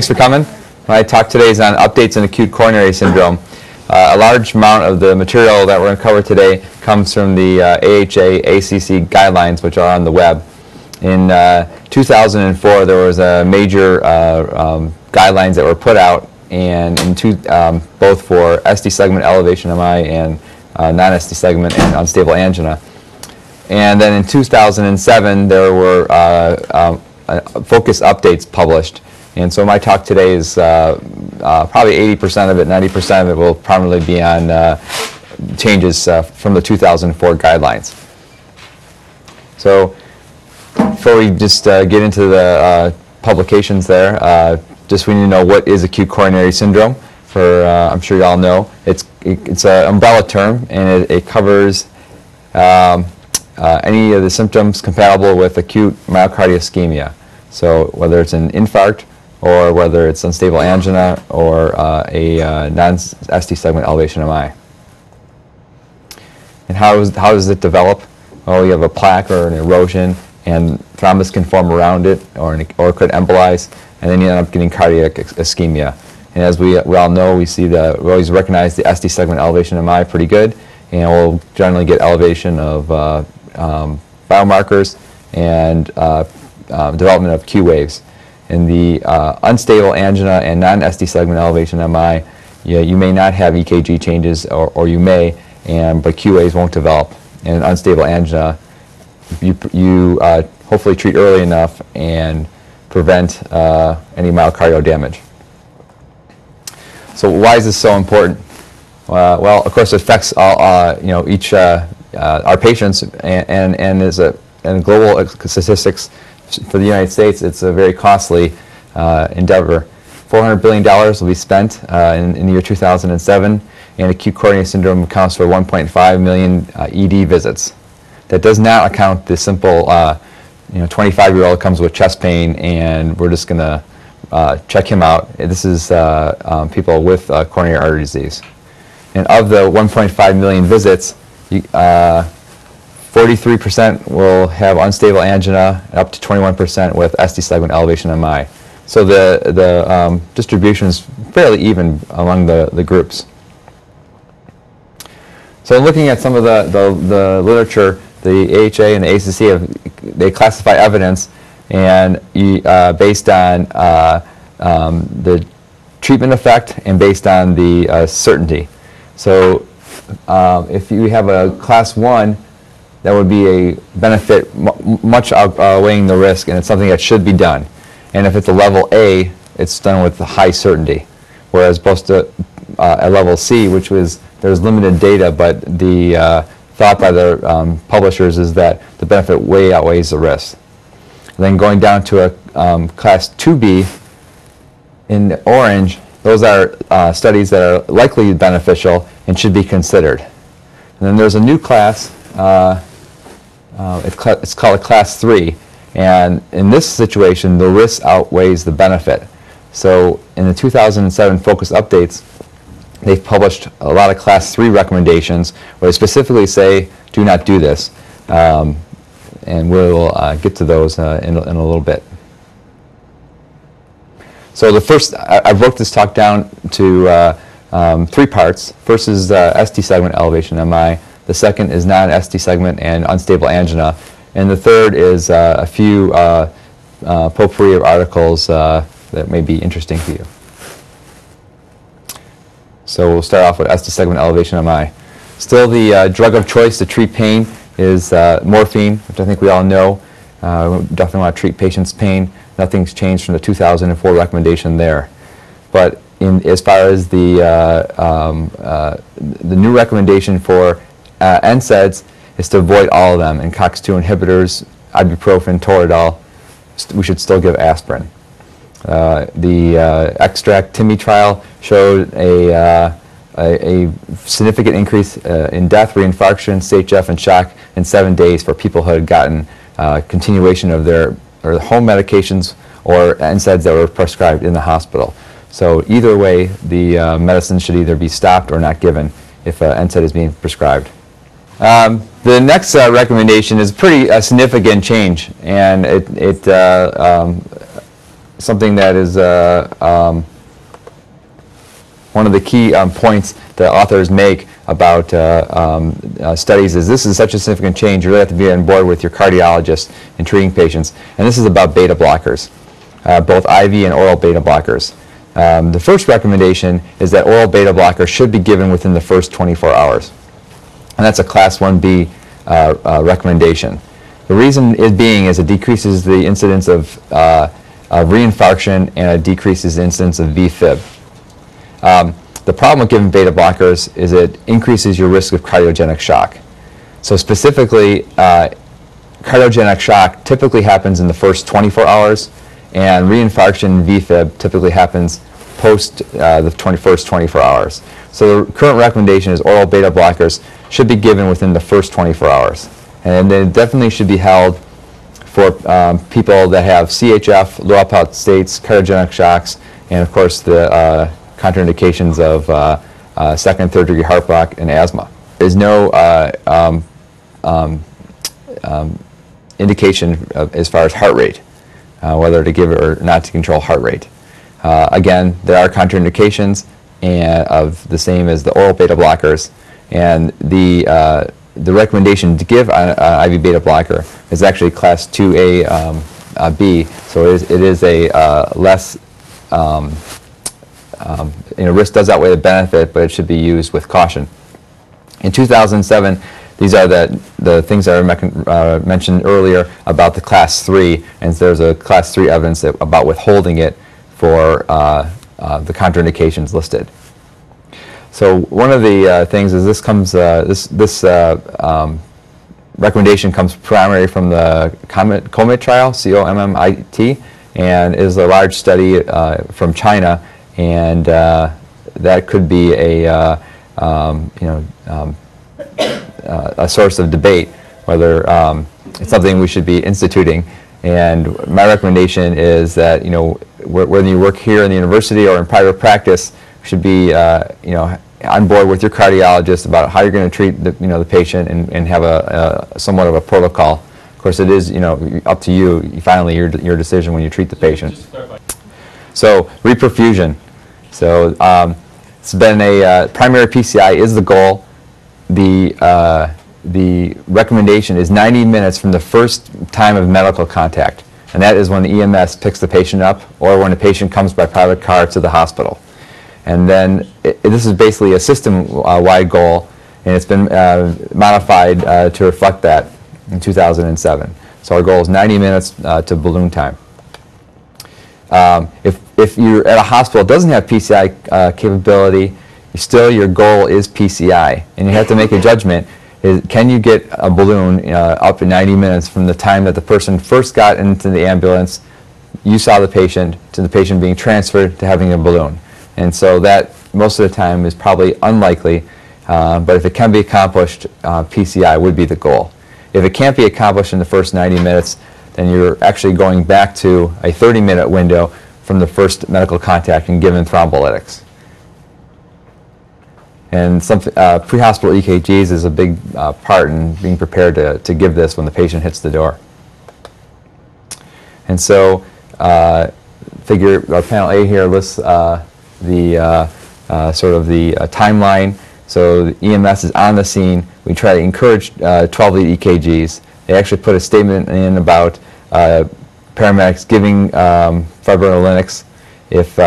Thanks for coming. My talk today is on updates in acute coronary syndrome. Uh, a large amount of the material that we're going to cover today comes from the uh, AHA ACC guidelines, which are on the web. In uh, 2004, there was a major uh, um, guidelines that were put out, and in two, um, both for ST segment elevation MI and uh, non-ST segment and unstable angina. And then in 2007, there were uh, um, focus updates published. And so my talk today is uh, uh, probably 80% of it, 90% of it will probably be on uh, changes uh, from the 2004 guidelines. So before we just uh, get into the uh, publications there, just we need to know what is acute coronary syndrome. For I'm sure you all know, it's it, it's an umbrella term and it, it covers um, any of the symptoms compatible with acute myocardial ischemia. So whether it's an infarct or whether it's unstable angina or uh, a uh, non-ST segment elevation MI. And how, is, how does it develop? Well, you have a plaque or an erosion, and thrombus can form around it, or, an, or could embolize, and then you end up getting cardiac ischemia. And as we, we all know, we see the, we always recognize the ST segment elevation MI pretty good, and we'll generally get elevation of uh, um, biomarkers and uh, uh, development of Q waves. In the uh, unstable angina and non-ST segment elevation MI, you, you, may not have EKG changes, or, or you may, and but Q waves won't develop. In unstable angina, you, you uh, hopefully treat early enough and prevent uh, any myocardial damage. So why is this so important? Uh, well, of course, it affects all, uh, you know each uh, our patients, and and, and is a and global statistics for the United States, it's a very costly endeavor. $400 billion will be spent in, in the year 2007, and acute coronary syndrome accounts for 1.5 million ED visits. That does not account the simple, you know, 25-year-old comes with chest pain, and we're just going to uh, check him out. This is uh, um, people with uh, coronary artery disease. And of the 1.5 million visits, 43% will have unstable angina, up to 21% with ST segment elevation MI. So the, the um, distribution is fairly even among the, the groups. So looking at some of the, the, the literature, the AHA and the ACC, have, they classify evidence and uh, based on uh, um, the treatment effect and based on the uh, certainty. So uh, if you have a class one, that would be a benefit much outweighing the risk and it's something that should be done. And if it's a level A, it's done with high certainty. Whereas opposed to uh, a level C, which was, there's limited data, but the uh, thought by the um, publishers is that the benefit way outweighs the risk. And then going down to a um, class 2B in orange, those are uh, studies that are likely beneficial and should be considered. And then there's a new class, uh, uh, it's, it's, called a class 3, and in this situation, the risk outweighs the benefit. So in the 2007 Focus Updates, they've published a lot of class 3 recommendations where they specifically say, do not do this. Um, and we'll uh, get to those uh, in, in, a little bit. So the first, I, I broke this talk down to uh, um, three parts. First is uh, ST segment elevation MI. The second is non-ST segment and unstable angina. And the third is uh, a few uh, potpourri of articles that may be interesting to you. So we'll start off with ST segment elevation MI. Still the drug of choice to treat pain is uh, morphine, which I think we all know. Uh, we definitely want to treat patients' pain. Nothing's changed from the 2004 recommendation there. But in, as far as the, uh, um, uh, the new recommendation for uh, NSAIDs is to avoid all of them. And COX-2 inhibitors, ibuprofen, Toradol, we should still give aspirin. Uh, the ExTRACT-TIMI trial showed a a, a significant increase uh, in death, reinfarction, CHF, and shock in seven days for people who had gotten uh, continuation of their or home medications or NSAIDs that were prescribed in the hospital. So either way, the uh, medicine should either be stopped or not given if uh, NSAID is being prescribed. Um, the next uh, recommendation is pretty a pretty significant change, and it, it um, something that is uh, um, one of the key um, points that authors make about uh, um, uh, studies is this is such a significant change, you really have to be on board with your cardiologist in treating patients. And this is about beta blockers, uh, both IV and oral beta blockers. Um, the first recommendation is that oral beta blocker should be given within the first 24 hours. And that's a class 1B uh, uh, recommendation. The reason it being is it decreases the incidence of, uh, of reinfarction and it decreases the incidence of VFib. Um, the problem with giving beta blockers is it increases your risk of cardiogenic shock. So specifically, uh, cardiogenic shock typically happens in the first 24 hours, and reinfarction VFib typically happens post uh, the 21st 24 hours. So the current recommendation is oral beta blockers should be given within the first 24 hours. And they definitely should be held for um, people that have CHF, low output states, cardiogenic shocks, and of course the uh, contraindications of uh, uh, second and third degree heart block and asthma. There's no uh, um, um, um, indication of, as far as heart rate, uh, whether to give it or not to control heart rate. Uh, again, there are contraindications and of the same as the oral beta blockers, and the uh, the recommendation to give an IV beta blocker is actually class 2A um, uh, B, so it is, it is a uh, less um, um, you know, risk does outweigh the benefit, but it should be used with caution. In 2007, these are the, the things that I uh, mentioned earlier about the class 3, and there's a class 3 evidence that, about withholding it for uh, uh, the contraindications listed. So one of the uh, things is this comes, uh, this, this uh, um, recommendation comes primarily from the COMMIT trial, C-O-M-M-I-T, and is a large study from China and uh, that could be a uh, um, you know um, uh, a source of debate whether um, it's something we should be instituting. And my recommendation is that you know whether you work here in the university or in private practice, should be uh, you know on board with your cardiologist about how you're going to treat the you know the patient and, and have a, a somewhat of a protocol. Of course, it is you know up to you. Finally, your your decision when you treat the patient. So reperfusion. So um, it's been a uh, primary PCI is the goal. The uh, the recommendation is 90 minutes from the first time of medical contact, and that is when the EMS picks the patient up or when the patient comes by private car to the hospital. And then it, this is basically a system-wide goal, and it's been uh, modified uh, to reflect that in 2007. So our goal is 90 minutes uh, to balloon time. Um, if, if you're at a hospital that doesn't have PCI uh, capability, still your goal is PCI. And you have to make a judgment. Is, can you get a balloon uh, up in 90 minutes from the time that the person first got into the ambulance, you saw the patient, to the patient being transferred to having a balloon? And so that, most of the time, is probably unlikely. Uh, but if it can be accomplished, uh, PCI would be the goal. If it can't be accomplished in the first 90 minutes, then you're actually going back to a 30-minute window from the first medical contact and given thrombolytics. And some uh, pre-hospital EKGs is a big uh, part in being prepared to, to give this when the patient hits the door. And so uh, figure our panel A here lists uh, the uh, uh, sort of the timeline. So the EMS is on the scene. We try to encourage 12-lead EKGs. They actually put a statement in about paramedics giving um, fibrinolytics if,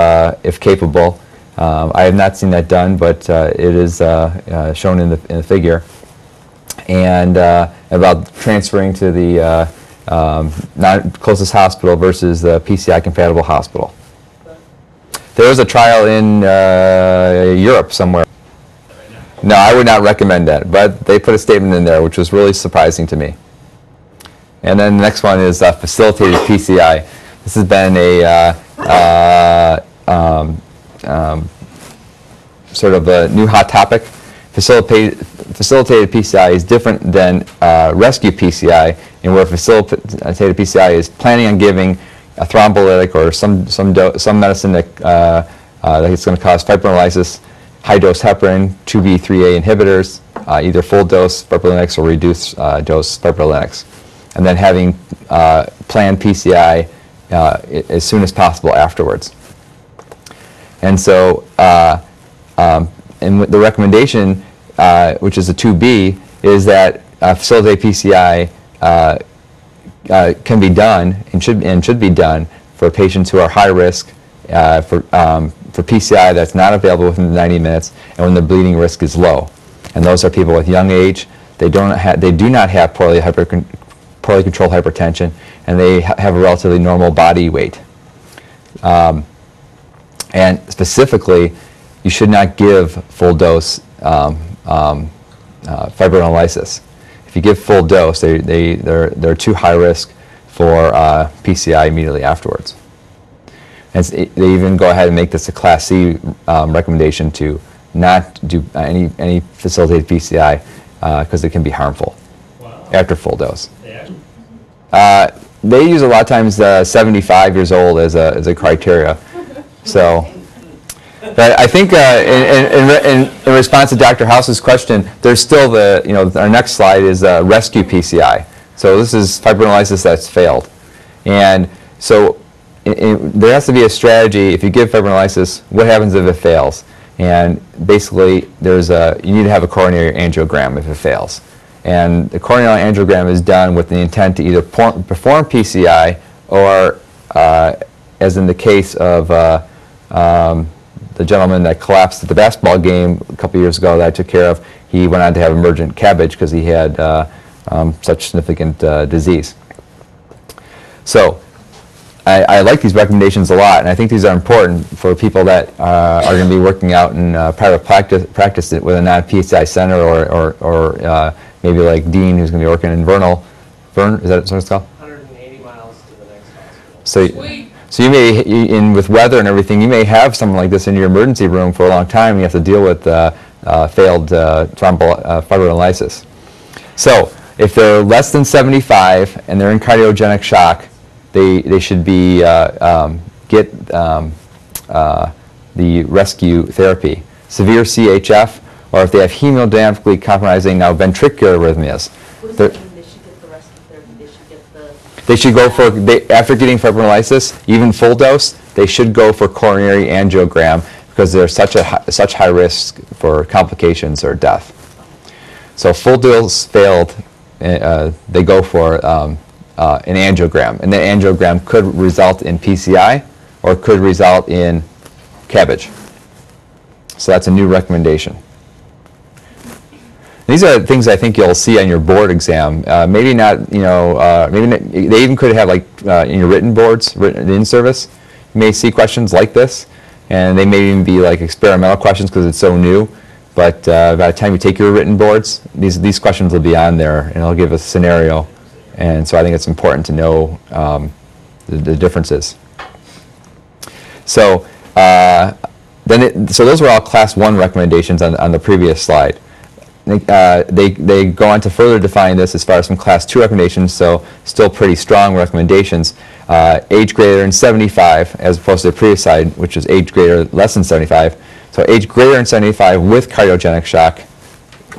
if capable. Um, I have not seen that done, but uh, it is uh, uh, shown in the, in the figure. And uh, about transferring to the um, closest hospital versus the PCI compatible hospital. There was a trial in Europe somewhere. No, I would not recommend that, but they put a statement in there which was really surprising to me. And then the next one is uh, facilitated PCI. This has been a uh, uh, um, um, sort of a new hot topic. Facilitated, facilitated PCI is different than uh, rescue PCI, in where facilitated PCI is planning on giving a thrombolytic or some some some medicine that uh, uh, that is going to cause fibrinolysis, high dose heparin, 2B3A inhibitors, either full dose fibrinolytics or reduced dose fibrinolytics and then having uh, planned PCI uh, as soon as possible afterwards. And so, uh, um, and the recommendation, uh, which is a 2B, is that uh, facilitate PCI uh, uh, can be done and should, and should be done for patients who are high risk uh, for, um, for PCI that's not available within the 90 minutes and when the bleeding risk is low. And those are people with young age, they, don't ha- they do not have poorly, hyper- poorly controlled hypertension, and they ha- have a relatively normal body weight. Um, and specifically, you should not give full dose um, um, uh, fibrinolysis. If you give full dose, they, they, they're, they're too high risk for uh, PCI immediately afterwards. And they even go ahead and make this a Class C um, recommendation to not do any, any facilitated PCI because it can be harmful Wow. after full dose. Yeah. Uh, they use a lot of times uh, 75 years old as a, as a criteria. So, but I think uh, in, in, in, in, response to Dr. House's question, there's still the, you know, our next slide is uh, rescue PCI. So this is fibrinolysis that's failed. And so there has to be a strategy. If you give fibrinolysis, what happens if it fails? And basically, there's a, you need to have a coronary angiogram if it fails. And the coronary angiogram is done with the intent to either perform PCI or, uh, as in the case of uh, um, the gentleman that collapsed at the basketball game a couple years ago that I took care of, he went on to have emergent CABG because he had uh, um, such significant uh, disease. So I, I like these recommendations a lot, and I think these are important for people that uh, are going to be working out in uh, private practice, practice it with a non-PCI center, or, or, or uh, maybe like Dean, who's going to be working in Vernal. Vern, is that what it's called? 180 miles to the next hospital. So, Sweet. So you may, in with weather and everything, you may have something like this in your emergency room for a long time. You have to deal with uh, uh, failed uh, uh. So, if they're less than 75 and they're in cardiogenic shock, they, they should be uh, um, get um, uh, the rescue therapy. Severe CHF, or if they have hemodynamically compromising now ventricular arrhythmias. What does they're- that mean? They should get the rescue therapy, they should get the, they should go for, they, after getting fibrinolysis, even full dose, they should go for coronary angiogram because they're such a, such high risk for complications or death. So full dose failed, uh, uh, they go for um, uh, an angiogram. And the angiogram could result in PCI or could result in CABG. So that's a new recommendation. These are things I think you'll see on your board exam. Uh, maybe not, you know, uh, maybe not, they even could have like uh, in your written boards, written in service. You may see questions like this, and they may even be like experimental questions because it's so new. But uh, by the time you take your written boards, these these questions will be on there, and it'll give a scenario. And so I think it's important to know um, the, the differences. So uh, then, it, so those were all class one recommendations on, on the previous slide. Uh, they, they go on to further define this as far as some class two recommendations, so still pretty strong recommendations. Uh, age greater than 75, as opposed to the previous side, which is age greater less than 75. So age greater than 75 with cardiogenic shock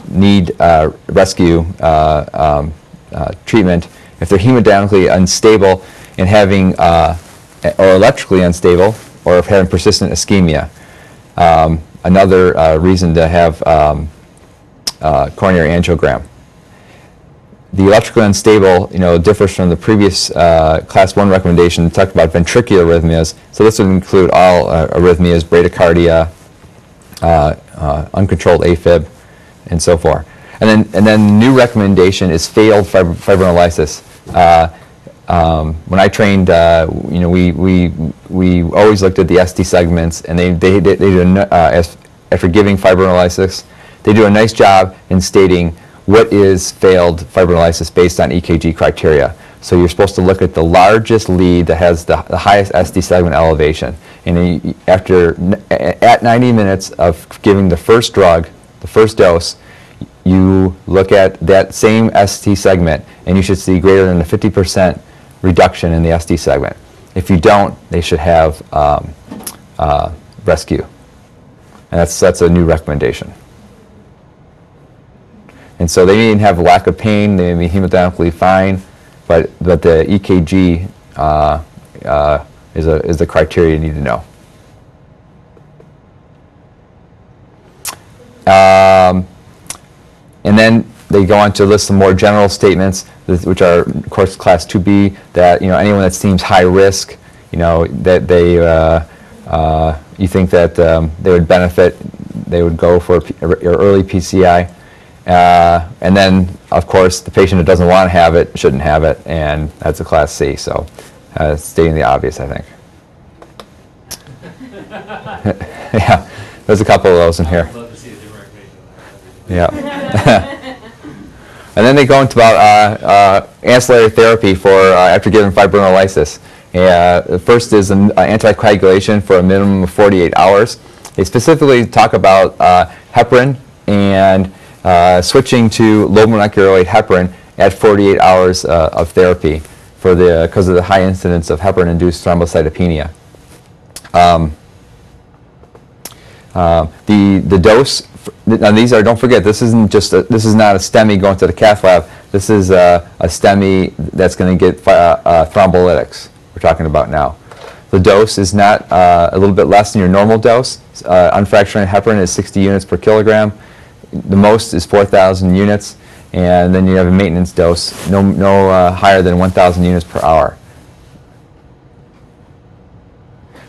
need uh, rescue uh, um, uh, treatment if they're hemodynamically unstable and having, uh, or electrically unstable, or if having persistent ischemia. Um, another reason to have um, uh, coronary angiogram. The electrically unstable, you know, differs from the previous uh, class one recommendation that talked about ventricular arrhythmias. So this would include all uh, arrhythmias, bradycardia, uh, uh, uncontrolled AFib, and so forth. And then, and then the new recommendation is failed fibr- fibrinolysis. Um, when I trained, uh, you know, we, we, we always looked at the ST segments, and they, they, they, they n- uh, after giving fibrinolysis, they do a nice job in stating what is failed fibrinolysis based on EKG criteria. So you're supposed to look at the largest lead that has the, the highest ST segment elevation. And after, at 90 minutes of giving the first drug, the first dose, you look at that same ST segment and you should see greater than a 50% reduction in the ST segment. If you don't, they should have um, uh, rescue. And that's, that's a new recommendation. And so they may even have a lack of pain, they may be hemodynamically fine, but, but the EKG uh, uh, is, a, is the criteria you need to know. Um, and then they go on to list some more general statements, which are, of course, Class 2B, that, you know, anyone that seems high risk, you know, that they, uh, uh, you think that um, they would benefit, they would go for a early PCI. Uh, And then, of course, the patient who doesn't want to have it shouldn't have it, and that's a Class C, so uh, stating the obvious, I think. Yeah, there's a couple of those in here. I'd love to see a different recommendation on that. Yeah. and then they go into about uh, uh, ancillary therapy for uh, after giving fibrinolysis. Uh, the first is an uh, anticoagulation for a minimum of 48 hours. They specifically talk about uh, heparin and uh, switching to low molecular weight heparin at 48 hours uh, of therapy for the because of the high incidence of heparin-induced thrombocytopenia. Um, um, The, the dose, now these are, don't forget, this isn't just, a- this is not a STEMI going to the cath lab. This is uh, a STEMI that's going to get uh, uh, thrombolytics we're talking about now. The dose is not uh, a little bit less than your normal dose. Uh, Unfractionated heparin is 60 units per kilogram. The most is 4,000 units. And then you have a maintenance dose, no, no uh, higher than 1,000 units per hour.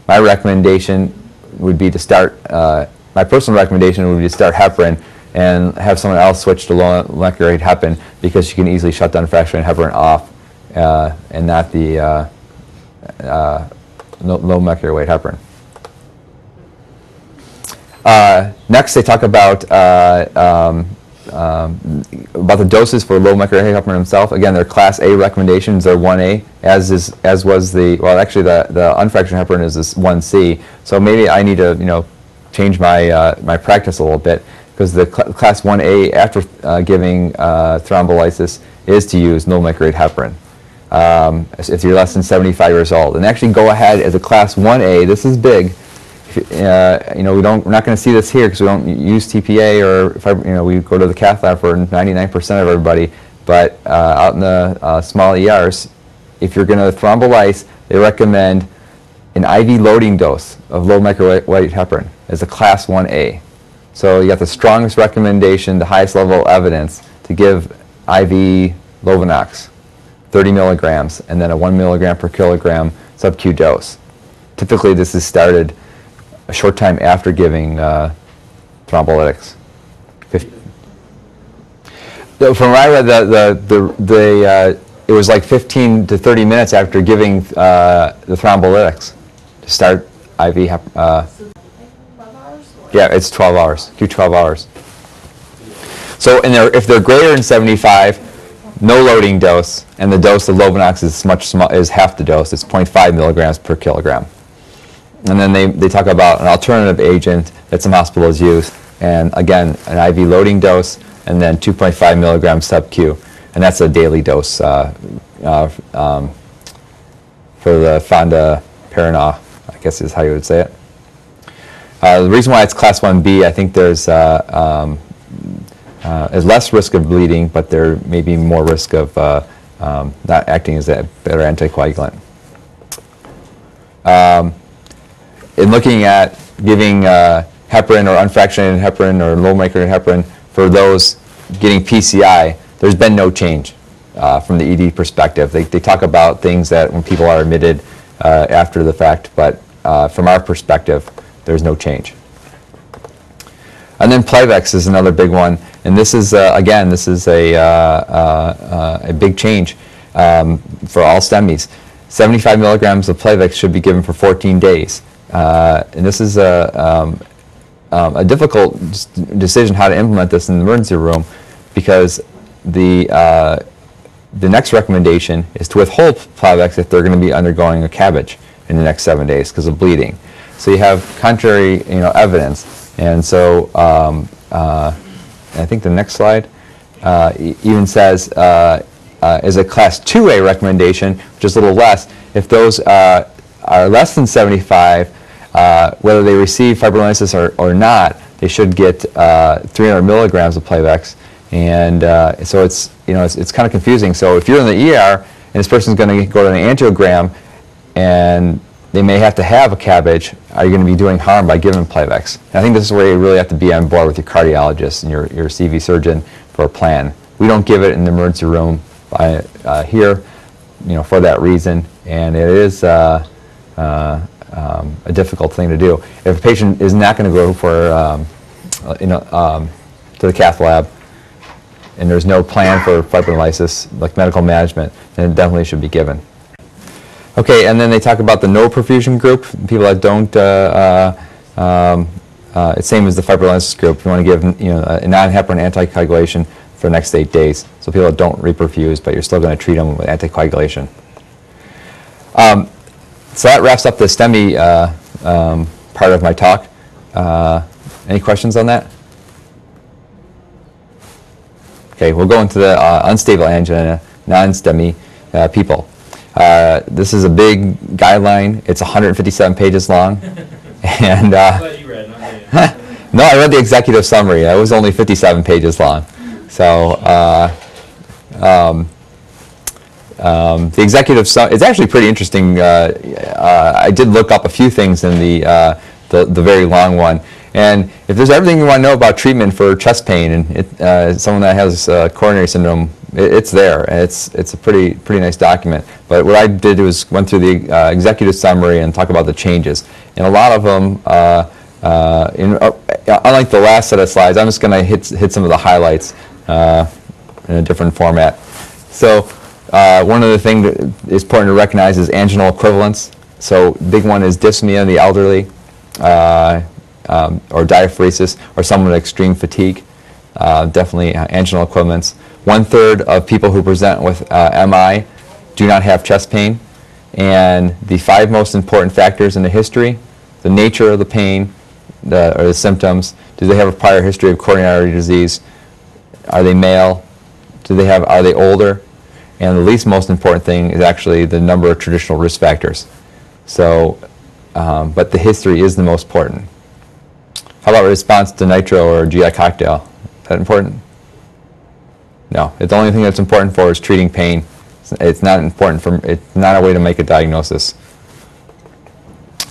My recommendation would be to start, uh, my personal recommendation would be to start heparin and have someone else switch to low molecular weight heparin because you can easily shut down fractionated heparin off uh, and not the uh, uh, low molecular weight heparin. Uh, next, they talk about uh, um, um, about the doses for low molecular weight heparin himself. Again, they're Class A recommendations. They're 1A, as is as was the well, actually the the unfractionated heparin is this 1C. So maybe I need to you know change my uh, my practice a little bit because the cl- Class 1A after uh, giving uh, thrombolysis is to use low molecular heparin um, if you're less than 75 years old. And actually go ahead as a class 1A, this is big. Uh, you know, we don't, we're not going to see this here because we don't use TPA or, if I, you know, we go to the cath lab for 99% of everybody. But uh, out in the uh, small ERs, if you're going to thrombolyse, they recommend an IV loading dose of low microweight heparin as a class 1A. So you got the strongest recommendation, the highest level of evidence to give IV Lovenox. 30 milligrams, and then a 1 milligram per kilogram sub-Q dose. Typically, this is started a short time after giving uh, thrombolytics. From what I read, the, the, the, the, uh, it was like 15 to 30 minutes after giving uh, the thrombolytics to start IV. Uh, yeah, it's 12 hours. Q 12 hours. So, they're, if they're greater than 75, no loading dose, and the dose of Lovenox is much small, is half the dose. It's 0.5 milligrams per kilogram. And then they, they talk about an alternative agent that some hospitals use, and again, an IV loading dose, and then 2.5 milligrams sub-Q, and that's a daily dose uh, uh, um, for the Fonda Paranah, I guess is how you would say it. Uh, the reason why it's class 1B, I think there's uh, um, uh, less risk of bleeding, but there may be more risk of uh, um, not acting as a better anticoagulant. In looking at giving uh, heparin or unfractionated heparin or low molecular heparin for those getting PCI, there's been no change uh, from the ED perspective. They, they talk about things that when people are admitted uh, after the fact, but uh, from our perspective, there's no change. And then Plavix is another big one, and this is uh, again this is a uh, a big change um, for all STEMIs. 75 milligrams of Plavix should be given for 14 days, uh, and this is a um, um, a difficult decision how to implement this in the emergency room because the uh, the next recommendation is to withhold Plavix if they're going to be undergoing a CABG in the next seven days because of bleeding. So you have contrary, you know, evidence, and so um, uh, I think the next slide uh, even says uh, uh, is a class 2A recommendation, which is a little less. If those uh, are less than 75, uh, whether they receive fibrinolysis or, or not, they should get uh, 300 milligrams of Plavix. And uh, so it's, you know, it's, it's kind of confusing. So if you're in the ER and this person's going to go to an angiogram, and they may have to have a CABG, are you going to be doing harm by giving Plavix? And I think this is where you really have to be on board with your cardiologist and your, your CV surgeon for a plan. We don't give it in the emergency room by, uh, here, you know, for that reason, and it is uh, uh, um, a difficult thing to do. If a patient is not going to go for, um, uh, you know, um, to the cath lab, and there's no plan for fibrinolysis, like medical management, then it definitely should be given. Okay, and then they talk about the no perfusion group, people that don't, uh, uh, um, uh, it's same as the fibrinolysis group. You want to give, you know, a non-heparin anticoagulation for the next eight days. So people don't reperfuse, but you're still going to treat them with anticoagulation. Um, so that wraps up the STEMI uh, um, part of my talk. Uh, any questions on that? Okay, we'll go into the uh, unstable angina, non-STEMI uh, people. Uh, this is a big guideline. It's 157 pages long. and uh, you read, no, I read the executive summary. It was only 57 pages long. So uh, um, um, the executive su- it's actually pretty interesting. Uh, uh, I did look up a few things in the, uh, the the very long one. And if there's everything you want to know about treatment for chest pain and it, uh, someone that has uh, coronary syndrome, it, it's there. It's it's a pretty pretty nice document. But what I did was went through the uh, executive summary and talk about the changes. And a lot of them, in, unlike the last set of slides, I'm just going to hit hit some of the highlights in a different format. So uh, one of the things that is important to recognize is anginal equivalence. So big one is dyspnea in the elderly, uh, um, or diaphoresis, or someone with extreme fatigue. Uh, definitely anginal equivalence. One third of people who present with uh, MI do not have chest pain. And the five most important factors in the history, the nature of the pain, the, or the symptoms, do they have a prior history of coronary artery disease, are they male, do they have, are they older, and the least most important thing is actually the number of traditional risk factors. So, um, but the history is the most important. How about response to nitro or GI cocktail? Is that important? No. It's the only thing that's important for is treating pain. It's- It's not important for, it's not a way to make a diagnosis.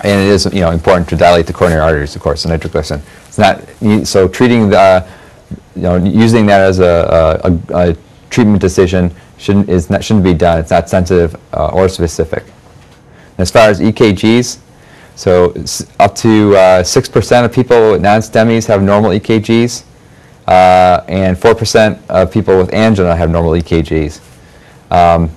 And it is, you know, important to dilate the coronary arteries, of course, the nitroglycerin. It's not, so treating the, you know, using that as a, a, a treatment decision shouldn't, is shouldn't be done. It's not sensitive uh, or specific. As far as EKGs, so up to uh, 6% of people with non-STEMIs have normal EKGs, uh, and 4% of people with angina have normal EKGs. Um,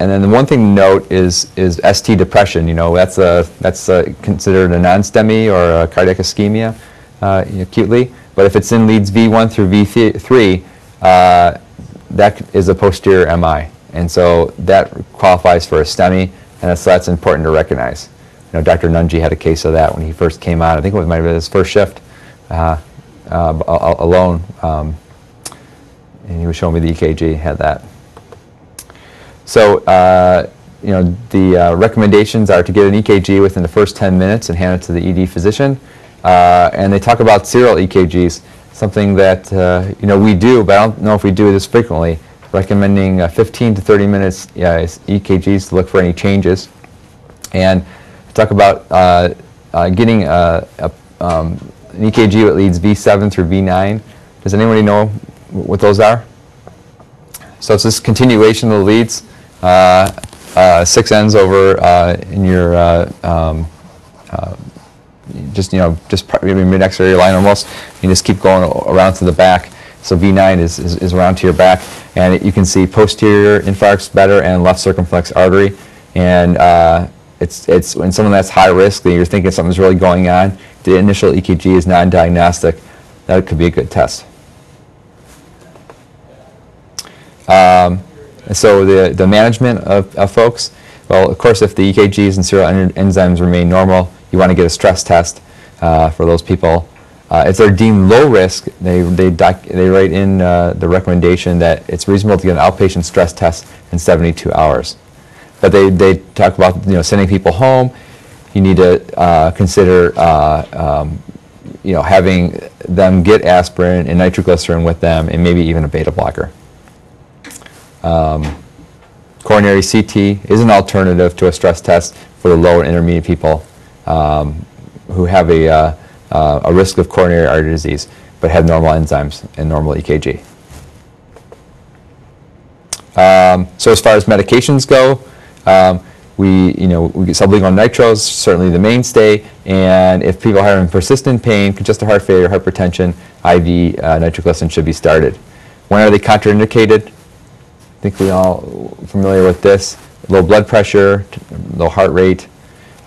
and then the one thing to note is is ST depression. You know, that's a that's a, considered a non-STEMI or a cardiac ischemia uh, acutely. But if it's in leads V1 through V3, uh, that is a posterior MI, and so that qualifies for a STEMI, and so that's important to recognize. You know, Dr. Nunji had a case of that when he first came on. I think it was might have been his first shift uh, uh, alone, um, and he was showing me the EKG had that. So, uh, you know, the uh, recommendations are to get an EKG within the first 10 minutes and hand it to the ED physician. Uh, and they talk about serial EKGs, something that, uh, you know, we do, but I don't know if we do this frequently, recommending uh, 15 to 30 minutes uh, EKGs to look for any changes. And talk about uh, uh, getting a, a, um, an EKG that leads V7 through V9. Does anybody know what those are? So it's this continuation of the leads, uh, uh, six ends over uh, in your, uh, um, uh, just, you know, just maybe mid-exterior line almost. You just keep going around to the back. So V9 is, is, is around to your back. And you can see posterior infarcts better and left circumflex artery. And uh, it's, it's when someone that's high risk, that you're thinking something's really going on, the initial EKG is non-diagnostic, that could be a good test. Um, so the, the management of, of folks, well, of course, if the EKGs and serial en- enzymes remain normal, you want to get a stress test uh, for those people. Uh, if they're deemed low risk, they, they, doc, they write in uh, the recommendation that it's reasonable to get an outpatient stress test in 72 hours. But they, they talk about you know, sending people home. You need to uh, consider uh, um, you know, having them get aspirin and nitroglycerin with them and maybe even a beta blocker. Um, coronary CT is an alternative to a stress test for the low and intermediate people um, who have a, uh, uh, a risk of coronary artery disease but have normal enzymes and normal EKG. Um, so as far as medications go, um, we, you know, we get sublingual nitros, certainly the mainstay, and if people are having persistent pain, congestive heart failure, hypertension, IV uh, nitroglycerin should be started. When are they contraindicated? I think we all familiar with this. Low blood pressure, low heart rate,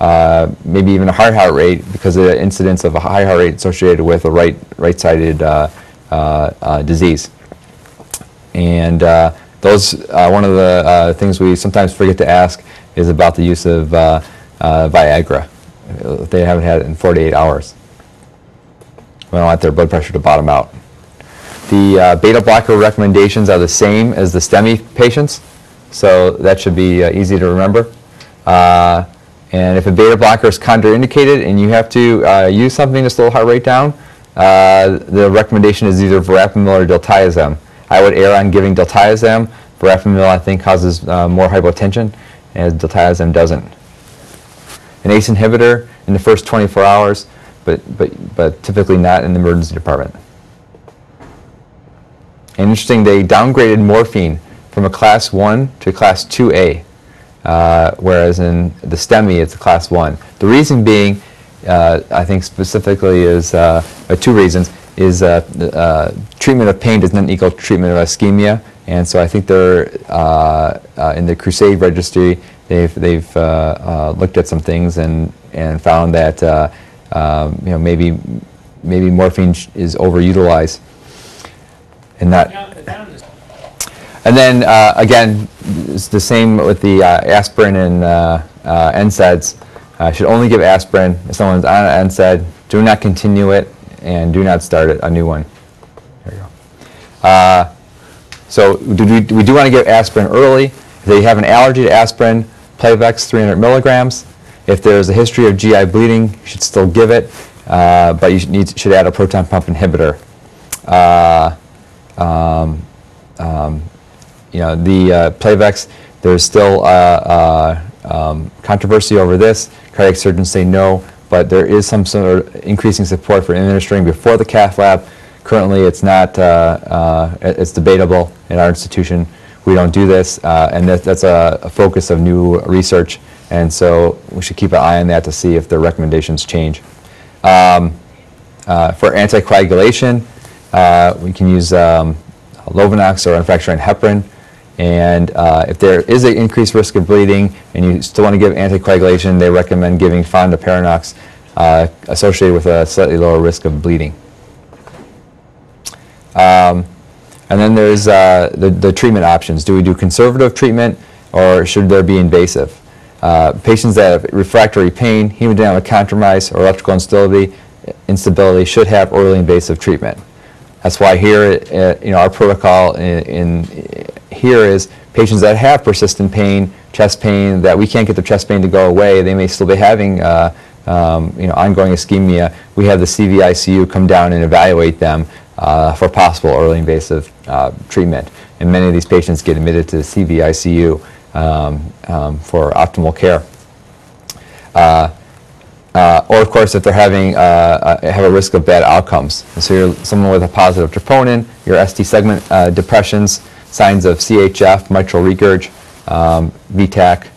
uh, maybe even a high heart rate because of the incidence of a high heart rate associated with a right right-sided uh, uh, uh, disease. And uh, those, one of the things we sometimes forget to ask is about the use of Viagra. If They haven't had it in 48 hours. We don't want their blood pressure to bottom out. The beta blocker recommendations are the same as the STEMI patients, so that should be easy to remember. And if a beta blocker is contraindicated and you have to uh, use something to slow heart rate down, uh, the recommendation is either verapamil or diltiazem. I would err on giving diltiazem. Verapamil, I think, causes uh, more hypotension, and diltiazem doesn't. An ACE inhibitor in the first 24 hours, but, but, but typically not in the emergency department. And interesting, they downgraded morphine from a class 1 to class 2A, uh, whereas in the STEMI it's a class 1. The reason being, uh, I think specifically is, uh, two reasons, is uh, uh, treatment of pain does not equal treatment of ischemia, and so I think they're, uh, in the Crusade registry, they've, they've looked at some things and, and found that, um, you know, maybe, maybe morphine is overutilized and not, and then, uh, again, it's the same with the uh, aspirin and uh, uh, NSAIDs. Uh, Should only give aspirin if someone's on an NSAID. Do not continue it, and do not start it, a new one. There you go. Uh, So do we we do want to give aspirin early. If they have an allergy to aspirin, Plavix 300 milligrams. If there's a history of GI bleeding, you should still give it, uh, but you should need, should add a proton pump inhibitor. Uh, um, you know, the uh, Plavix, there's still uh, uh, um, controversy over this. Cardiac surgeons say no, but there is some sort of increasing support for administering before the cath lab. Currently, it's not, uh, uh, it's debatable in our institution. We don't do this, and that, that's a, a focus of new research, and so we should keep an eye on that to see if the recommendations change. Um, uh, for anticoagulation, uh, we can use um, Lovenox or unfractured heparin. And uh, if there is an increased risk of bleeding and you still want to give anticoagulation, they recommend giving Fondaparinux uh, associated with a slightly lower risk of bleeding. Um, and then there's uh, the, the treatment options. Do we do conservative treatment or should there be invasive? Uh, patients that have refractory pain, hemodynamic compromise, or electrical instability, instability should have early invasive treatment. That's why here, uh, you know, our protocol in, in here is patients that have persistent pain, chest pain, that we can't get their chest pain to go away. They may still be having, uh, um, you know, ongoing ischemia. We have the CVICU come down and evaluate them uh, for possible early invasive uh, treatment. And many of these patients get admitted to the CVICU um, um, for optimal care. Uh, or of course, if they're having uh, uh, have a risk of bad outcomes. So you're someone with a positive troponin, your ST segment uh, depressions, signs of CHF, mitral regurg, um, VTAC,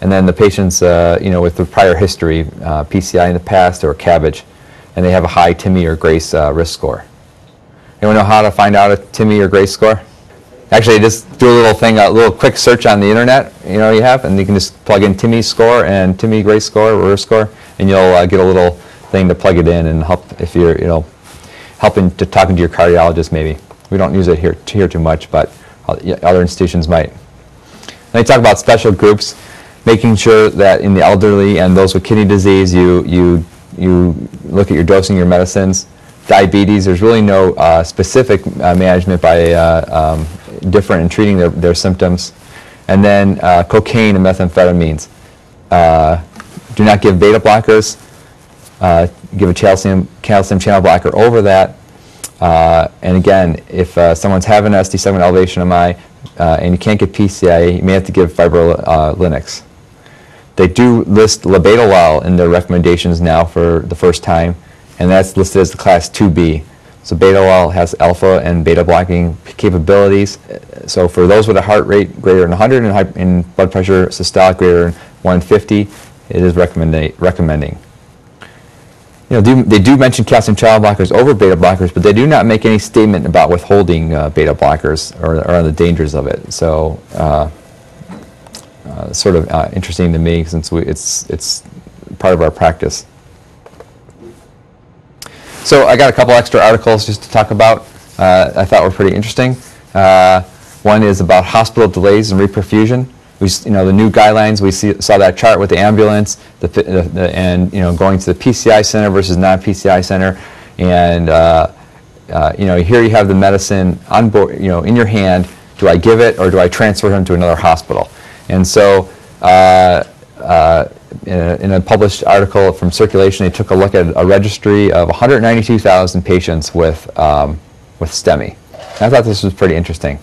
and then the patients, uh, you know, with the prior history, uh, PCI in the past or CABG, and they have a high TIMI or GRACE risk score. Anyone know how to find out a TIMI or GRACE score? Actually, just do a little thing, a little quick search on the internet, you know, you have, and you can just plug in TIMI score and TIMI GRACE score, or score, and you'll uh, get a little thing to plug it in and help if you're, you know, helping to talking to your cardiologist maybe. We don't use it here, here too much, but uh, other institutions might. Then you talk about special groups, making sure that in the elderly and those with kidney disease, you, you, you look at your dosing, your medicines. Diabetes, there's really no uh, specific uh, management by uh, um, different in treating their, their symptoms. And then uh, cocaine and methamphetamines. Uh, do not give beta blockers. Uh, give a calcium, calcium channel blocker over that. Uh, and again, if uh, someone's having an ST segment elevation MI uh, and you can't get PCI, you may have to give fibrolinix. They do list labetalol in their recommendations now for the first time, and that's listed as the class 2B. So betalol has alpha and beta blocking capabilities. So for those with a heart rate greater than 100 and, hy- and blood pressure systolic greater than 150, it is recommending. You know, do, they do mention calcium channel blockers over beta blockers, but they do not make any statement about withholding uh, beta blockers or, or the dangers of it. So, uh, uh, sort of uh, interesting to me since we, it's it's part of our practice. So I got a couple extra articles just to talk about. Uh, I thought were pretty interesting. Uh, one is about hospital delays and reperfusion. We, you know, the new guidelines. We see, saw that chart with the ambulance, the, the, the, and you know, going to the PCI center versus non-PCI center, and uh, uh, you know, here you have the medicine on board, you know, in your hand. Do I give it or do I transfer him to another hospital? And so, uh, uh, in, a, in a published article from Circulation, they took a look at a registry of 192,000 patients with um, with STEMI. And I thought this was pretty interesting.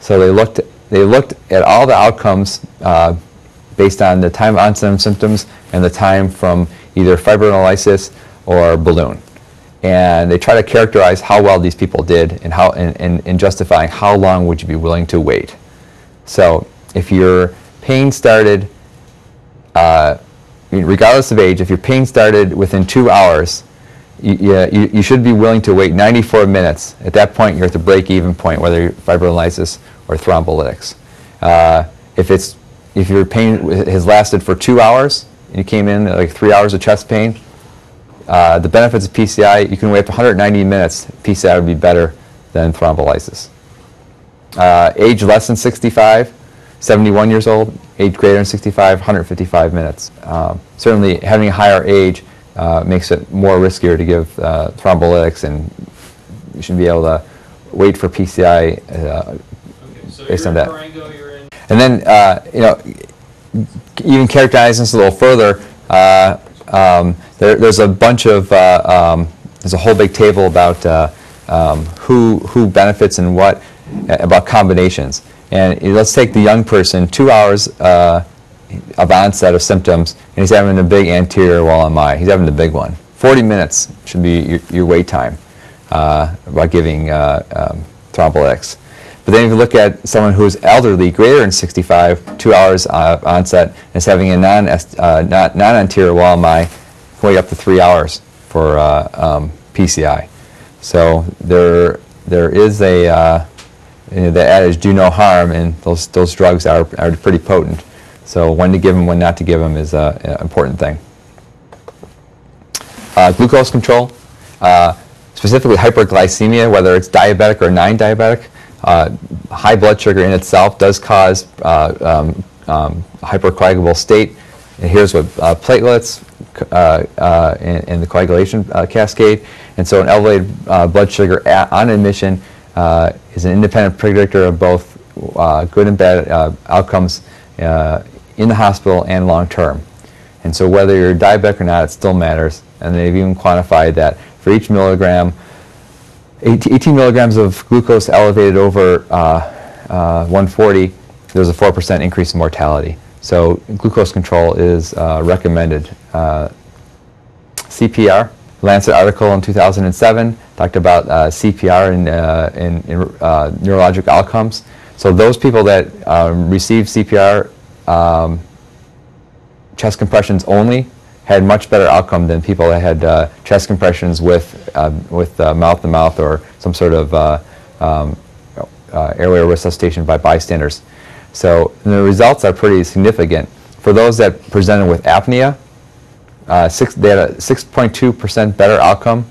So they looked they looked at all the outcomes uh, based on the time onset of symptoms and the time from either fibrinolysis or balloon and they try to characterize how well these people did and how and, and, and justifying how long would you be willing to wait. So if your pain started, uh, regardless of age, if your pain started within two hours, you, you, you should be willing to wait 94 minutes. At that point, you're at the break-even point, whether you're fibrinolysis or thrombolytics. Uh, if it's if your pain has lasted for two hours and you came in like three hours of chest pain, uh, the benefits of PCI, you can wait up to 190 minutes. PCI would be better than thrombolysis. Uh, age less than 65, 71 years old. Age greater than 65, 155 minutes. Um, certainly, having a higher age uh, makes it more riskier to give uh, thrombolytics, and you should be able to wait for PCI. So Based on that. And then, uh, you know, even characterizing this a little further, uh, um, there, there's a bunch of, uh, um, there's a whole big table about uh, um, who, who benefits and what, uh, about combinations. And let's take the young person, two hours uh, of onset of symptoms, and he's having a big anterior wall MI. He's having the big one. 40 minutes should be your, your wait time uh, by giving uh, um, thrombolytics. But then if you look at someone who's elderly, greater than 65, two hours uh, onset, is having a non, uh, not, non-anterior wall MI, wait up to three hours for uh, um, PCI. So there, there is a, uh, you know, the adage, do no harm, and those, those drugs are, are pretty potent. So when to give them, when not to give them is uh, an important thing. Uh, glucose control, uh, specifically hyperglycemia, whether it's diabetic or non-diabetic. Uh, high blood sugar in itself does cause uh, um, um, hypercoagulable state. And here's what uh, platelets uh, uh, in, in the coagulation uh, cascade. And so an elevated uh, blood sugar at, on admission uh, is an independent predictor of both uh, good and bad uh, outcomes uh, in the hospital and long term. And so whether you're diabetic or not, it still matters. And they've even quantified that for each milligram, 18 18 milligrams of glucose elevated over uh, uh, 140, there's a 4% increase in mortality. So glucose control is uh, recommended. Uh, CPR, Lancet article in 2007 talked about uh, CPR in uh, neurologic outcomes. So those people that um, receive CPR um, chest compressions only had much better outcome than people that had uh, chest compressions with uh, with uh, mouth to mouth or some sort of uh, um, uh, airway resuscitation by bystanders. So the results are pretty significant. For those that presented with apnea, uh, six, they had a 6.2% better outcome.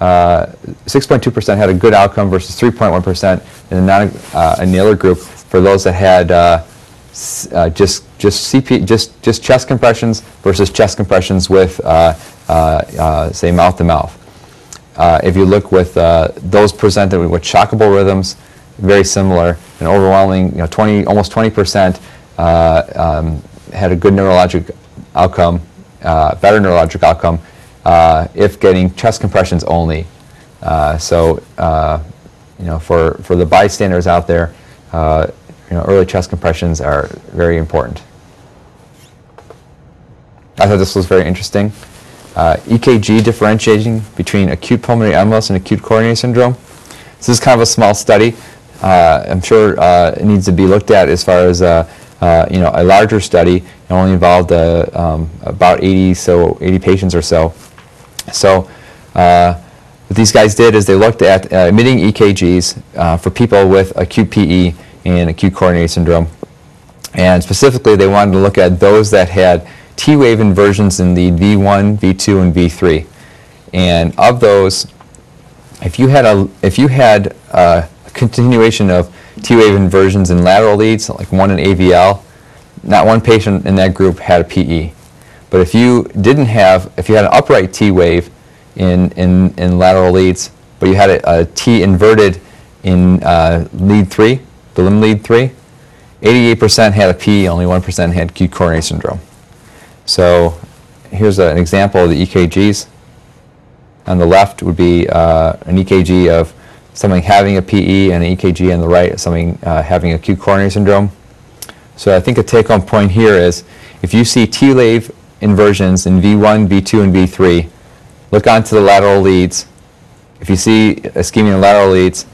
Uh, 6.2% had a good outcome versus 3.1% in the non-annular group for those that had uh, just just CP just just chest compressions versus chest compressions with uh, uh, uh, say mouth to mouth. Uh, if you look with those presented with, shockable rhythms, very similar, an overwhelming, you know, 20 almost 20 percent um, had a good neurologic outcome, better neurologic outcome if getting chest compressions only So, you know, for, for the bystanders out there, uh, you know, early chest compressions are very important. I thought this was very interesting. Uh, EKG differentiating between acute pulmonary embolus and acute coronary syndrome. This is kind of a small study. Uh, I'm sure uh, it needs to be looked at as far as uh, uh, you know a larger study. It only involved uh, um, about 80 so 80 patients or so. So what these guys did is they looked at emitting EKGs for people with acute PE and acute coronary syndrome. And specifically, they wanted to look at those that had T-wave inversions in lead V1, V2, and V3. And of those, if you had a if you had a continuation of T-wave inversions in lateral leads, like one in AVL, not one patient in that group had a PE. But if you didn't have, if you had an upright T wave in, in, in lateral leads, but you had a, a T inverted in uh, lead 3, the limb lead 3, 88% had a PE, only 1% had acute coronary syndrome. So here's a- an example of the EKGs. On the left would be uh, an EKG of somebody having a PE and an EKG on the right of somebody uh, having acute coronary syndrome. So I think a take-home point here is if you see T-wave inversions in V1, V2, and V3, look onto the lateral leads. If you see ischemia in lateral leads,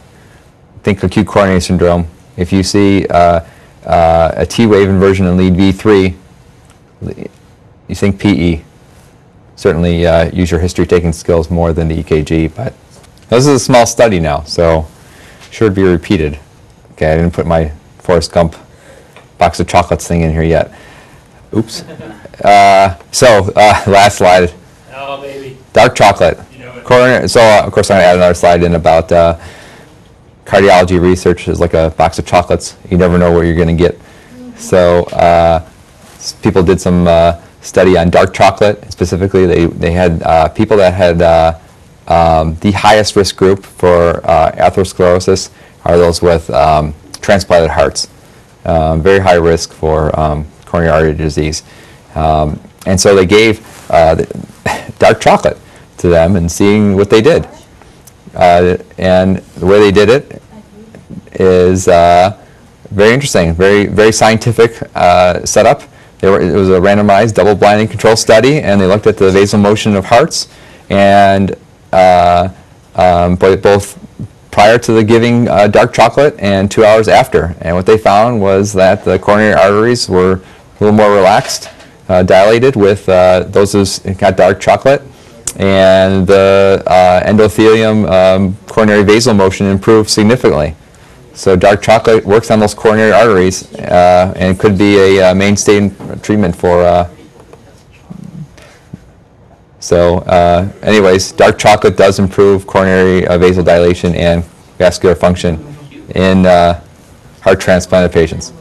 think acute coronary syndrome. If you see uh, uh, a T-wave inversion in lead V3, you think PE. Certainly uh, use your history-taking skills more than the EKG, but this is a small study now, so should be repeated. Okay, I didn't put my Forrest Gump box of chocolates thing in here yet. Oops. Uh, so, uh, last slide, Oh, baby. dark chocolate. You know it. Coronary, so uh, of course I'm gonna add another slide in about uh, cardiology research is like a box of chocolates. You never know what you're gonna get. So uh, people did some uh, study on dark chocolate. Specifically, they, they had uh, people that had uh, um, the highest risk group for uh, atherosclerosis are those with um, transplanted hearts. Um, very high risk for um, coronary artery disease. Um, and so they gave uh, dark chocolate to them and seeing what they did. Uh, and the way they did it is uh, very interesting, very very scientific uh, setup. Were, it was a randomized, double-blind and controlled study, and they looked at the vasomotion of hearts, and uh, um, both prior to the giving uh, dark chocolate and two hours after. And what they found was that the coronary arteries were a little more relaxed, uh, dilated with those who got dark chocolate, and the uh, endothelium um, coronary vasomotion improved significantly. So dark chocolate works on those coronary arteries uh, and could be a uh, mainstay treatment for. Uh, so, uh, anyways, dark chocolate does improve coronary uh, vasodilation and vascular function in uh, heart transplanted patients.